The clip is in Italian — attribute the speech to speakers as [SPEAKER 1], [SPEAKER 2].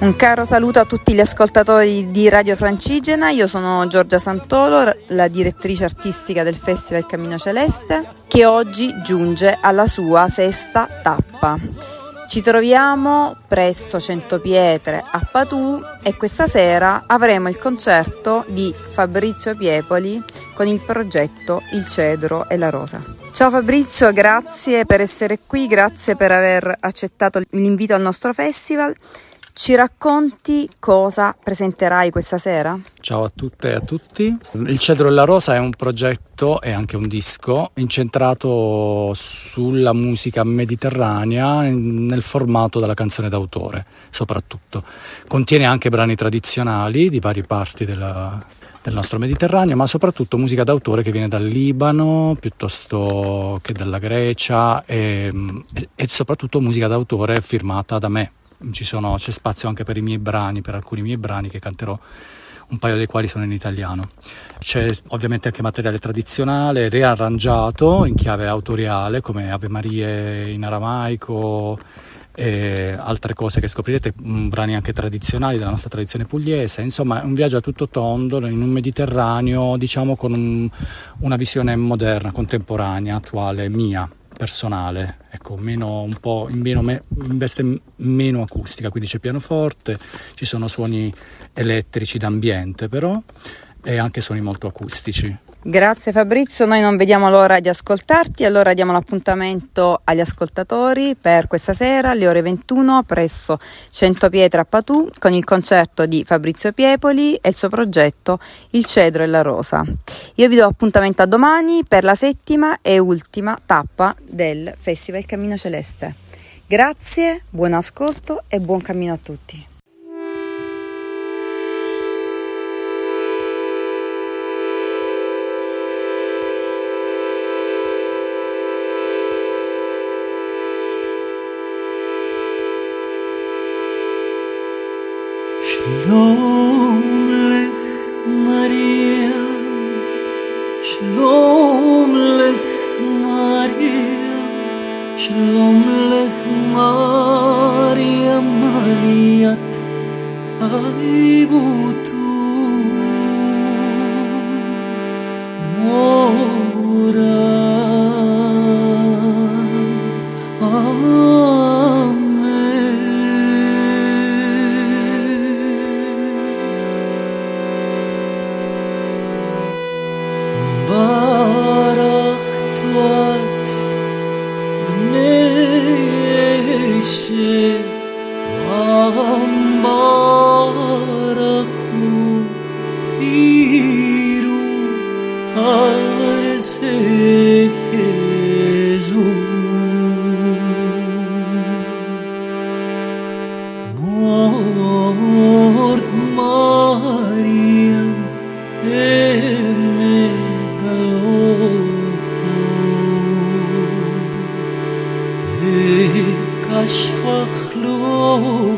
[SPEAKER 1] Un caro saluto a tutti gli ascoltatori di Radio Francigena, io sono Giorgia Santolo, la direttrice artistica del Festival Cammino Celeste, che oggi giunge alla sua sesta tappa. Ci troviamo presso Centopietre a Patù e questa sera avremo il concerto di Fabrizio Piepoli con il progetto Il Cedro e la Rosa. Ciao Fabrizio, grazie per essere qui, grazie per aver accettato l'invito al nostro festival. Ci racconti cosa presenterai questa sera?
[SPEAKER 2] Ciao a tutte e a tutti. Il Cedro e la Rosa è un progetto e anche un disco incentrato sulla musica mediterranea nel formato della canzone d'autore, soprattutto. Contiene anche brani tradizionali di varie parti della, del nostro Mediterraneo, ma soprattutto musica d'autore che viene dal Libano piuttosto che dalla Grecia e, e soprattutto musica d'autore firmata da me sono, c'è spazio anche per i miei brani, per alcuni miei brani che canterò, un paio dei quali sono in italiano. C'è ovviamente anche materiale tradizionale, riarrangiato in chiave autoriale, come Ave Marie in aramaico e altre cose che scoprirete, mm, brani anche tradizionali della nostra tradizione pugliese, insomma è un viaggio a tutto tondo in un Mediterraneo, diciamo con un, una visione moderna, contemporanea, attuale, mia personale, ecco, meno, un po' in, meno, in veste meno acustica, quindi c'è pianoforte, ci sono suoni elettrici d'ambiente però e anche suoni molto acustici.
[SPEAKER 1] Grazie Fabrizio, noi non vediamo l'ora di ascoltarti, allora diamo l'appuntamento agli ascoltatori per questa sera alle ore 21 presso Centopietra a Patù con il concerto di Fabrizio Piepoli e il suo progetto Il Cedro e la Rosa. Io vi do appuntamento a domani per la settima e ultima tappa del Festival Cammino Celeste. Grazie, buon ascolto e buon cammino a tutti.
[SPEAKER 3] جایی بود. יש פחלופנו